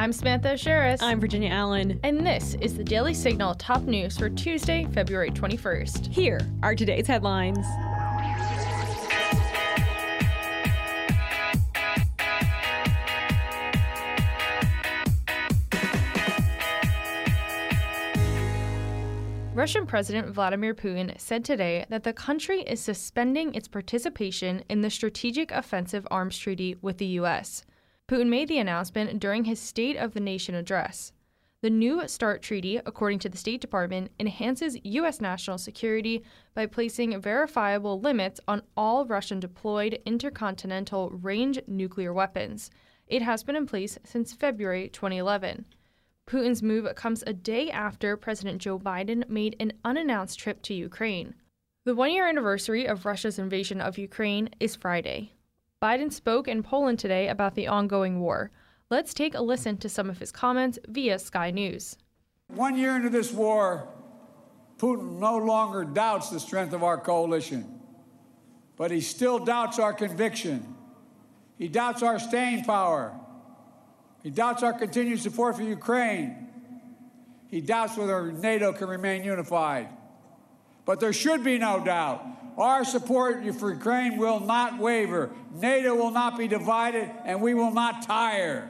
I'm Samantha Aschieris. I'm Virginia Allen. And this is the Daily Signal top news for Tuesday, February 21st. Here are today's headlines. Russian President Vladimir Putin said today that the country is suspending its participation in the Strategic Offensive Arms Treaty with the U.S. Putin made the announcement during his State of the Nation address. The New START Treaty, according to the State Department, enhances U.S. national security by placing verifiable limits on all Russian deployed intercontinental range nuclear weapons. It has been in place since February 2011. Putin's move comes a day after President Joe Biden made an unannounced trip to Ukraine. The one year anniversary of Russia's invasion of Ukraine is Friday. Biden spoke in Poland today about the ongoing war. Let's take a listen to some of his comments via Sky News. One year into this war, Putin no longer doubts the strength of our coalition, but he still doubts our conviction. He doubts our staying power he doubts our continued support for Ukraine. He doubts whether NATO can remain unified. But there should be no doubt. Our support for Ukraine will not waver. NATO will not be divided, and we will not tire.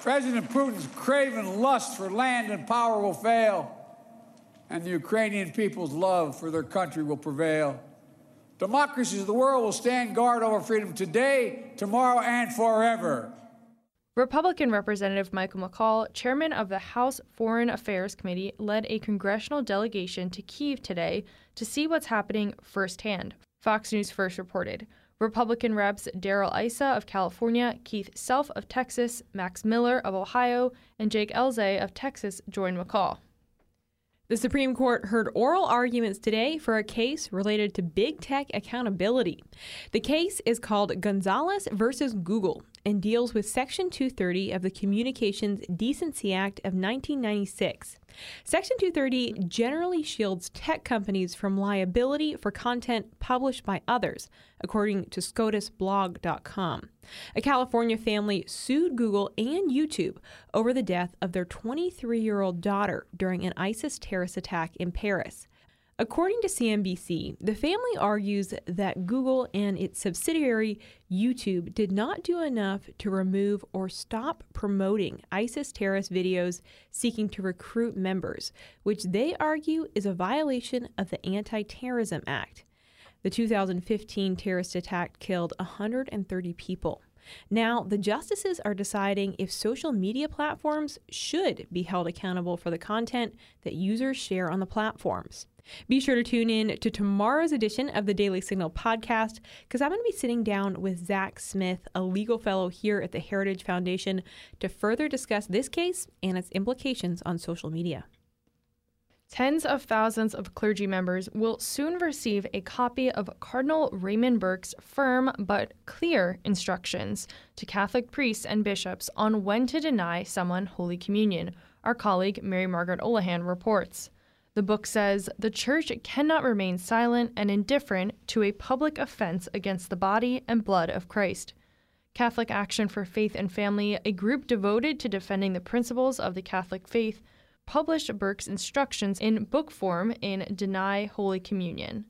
President Putin's craven lust for land and power will fail, and the Ukrainian people's love for their country will prevail. Democracies of the world will stand guard over freedom today, tomorrow, and forever. Republican Representative Michael McCaul, chairman of the House Foreign Affairs Committee, led a congressional delegation to Kiev today to see what's happening firsthand. Fox News first reported. Republican Reps Darrell Issa of California, Keith Self of Texas, Max Miller of Ohio, and Jake Ellzey of Texas joined McCaul. The Supreme Court heard oral arguments today for a case related to big tech accountability. The case is called Gonzalez versus Google and deals with Section 230 of the Communications Decency Act of 1996. Section 230 generally shields tech companies from liability for content published by others, according to SCOTUSblog.com. A California family sued Google and YouTube over the death of their 23 year old daughter during an ISIS terrorist attack in Paris. According to CNBC, the family argues that Google and its subsidiary YouTube did not do enough to remove or stop promoting ISIS terrorist videos seeking to recruit members, which they argue is a violation of the Anti Terrorism Act. The 2015 terrorist attack killed 130 people. Now, the justices are deciding if social media platforms should be held accountable for the content that users share on the platforms. Be sure to tune in to tomorrow's edition of the Daily Signal podcast because I'm going to be sitting down with Zach Smith, a legal fellow here at the Heritage Foundation, to further discuss this case and its implications on social media. Tens of thousands of clergy members will soon receive a copy of Cardinal Raymond Burke's firm but clear instructions to Catholic priests and bishops on when to deny someone Holy Communion, our colleague Mary Margaret Olahan reports. The book says the church cannot remain silent and indifferent to a public offense against the body and blood of Christ. Catholic Action for Faith and Family, a group devoted to defending the principles of the Catholic faith, published Burke's instructions in book form in Deny Holy Communion.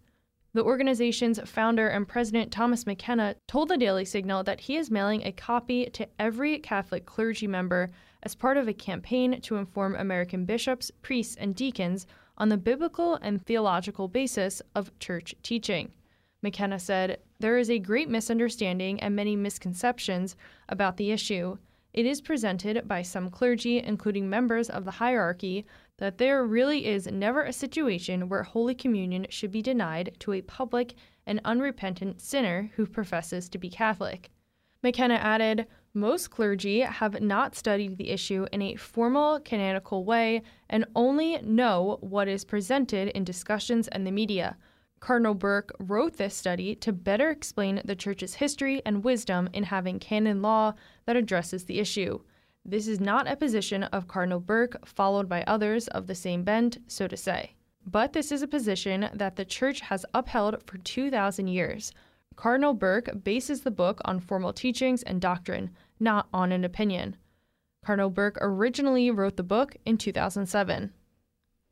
The organization's founder and president, Thomas McKenna, told the Daily Signal that he is mailing a copy to every Catholic clergy member as part of a campaign to inform American bishops, priests, and deacons on the biblical and theological basis of church teaching. McKenna said, There is a great misunderstanding and many misconceptions about the issue. It is presented by some clergy, including members of the hierarchy, that there really is never a situation where Holy Communion should be denied to a public and unrepentant sinner who professes to be Catholic. McKenna added, most clergy have not studied the issue in a formal canonical way and only know what is presented in discussions and the media. Cardinal Burke wrote this study to better explain the Church's history and wisdom in having canon law that addresses the issue. This is not a position of Cardinal Burke followed by others of the same bent, so to say. But this is a position that the Church has upheld for 2,000 years. Cardinal Burke bases the book on formal teachings and doctrine, not on an opinion. Cardinal Burke originally wrote the book in 2007.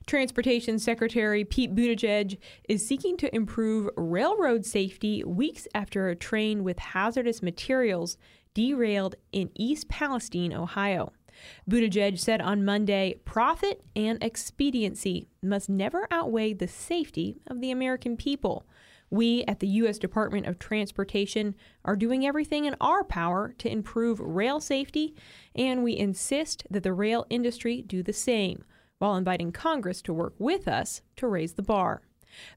Transportation Secretary Pete Buttigieg is seeking to improve railroad safety weeks after a train with hazardous materials derailed in East Palestine, Ohio. Buttigieg said on Monday profit and expediency must never outweigh the safety of the American people. We at the U.S. Department of Transportation are doing everything in our power to improve rail safety, and we insist that the rail industry do the same while inviting Congress to work with us to raise the bar.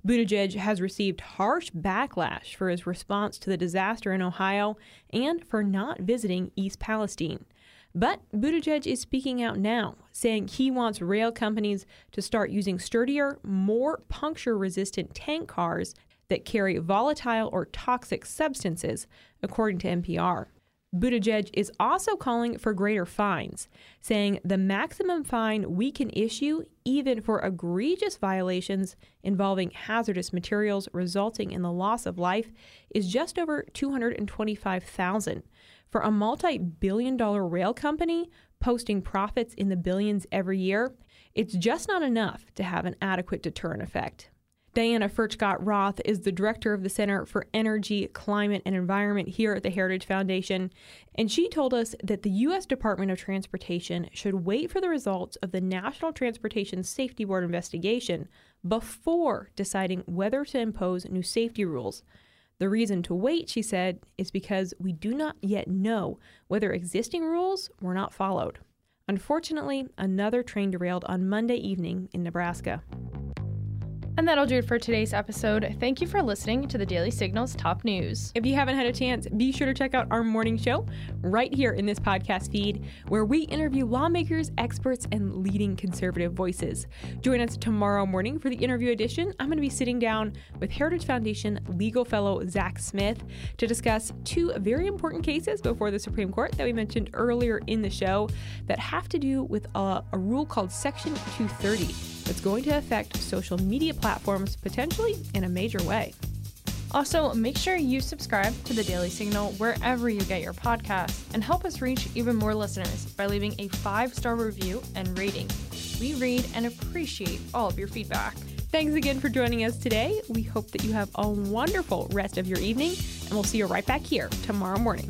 Buttigieg has received harsh backlash for his response to the disaster in Ohio and for not visiting East Palestine. But Buttigieg is speaking out now, saying he wants rail companies to start using sturdier, more puncture resistant tank cars that carry volatile or toxic substances, according to NPR. Buttigieg is also calling for greater fines, saying the maximum fine we can issue, even for egregious violations involving hazardous materials resulting in the loss of life, is just over 225,000. For a multi-billion-dollar rail company posting profits in the billions every year, it's just not enough to have an adequate deterrent effect. Diana Furchtgott Roth is the director of the Center for Energy, Climate, and Environment here at the Heritage Foundation, and she told us that the U.S. Department of Transportation should wait for the results of the National Transportation Safety Board investigation before deciding whether to impose new safety rules. The reason to wait, she said, is because we do not yet know whether existing rules were not followed. Unfortunately, another train derailed on Monday evening in Nebraska. And that'll do it for today's episode. Thank you for listening to the Daily Signal's top news. If you haven't had a chance, be sure to check out our morning show right here in this podcast feed, where we interview lawmakers, experts, and leading conservative voices. Join us tomorrow morning for the interview edition. I'm going to be sitting down with Heritage Foundation legal fellow Zach Smith to discuss two very important cases before the Supreme Court that we mentioned earlier in the show that have to do with a, a rule called Section 230 that's going to affect social media platforms potentially in a major way. Also, make sure you subscribe to the Daily Signal wherever you get your podcasts and help us reach even more listeners by leaving a five star review and rating. We read and appreciate all of your feedback. Thanks again for joining us today. We hope that you have a wonderful rest of your evening, and we'll see you right back here tomorrow morning.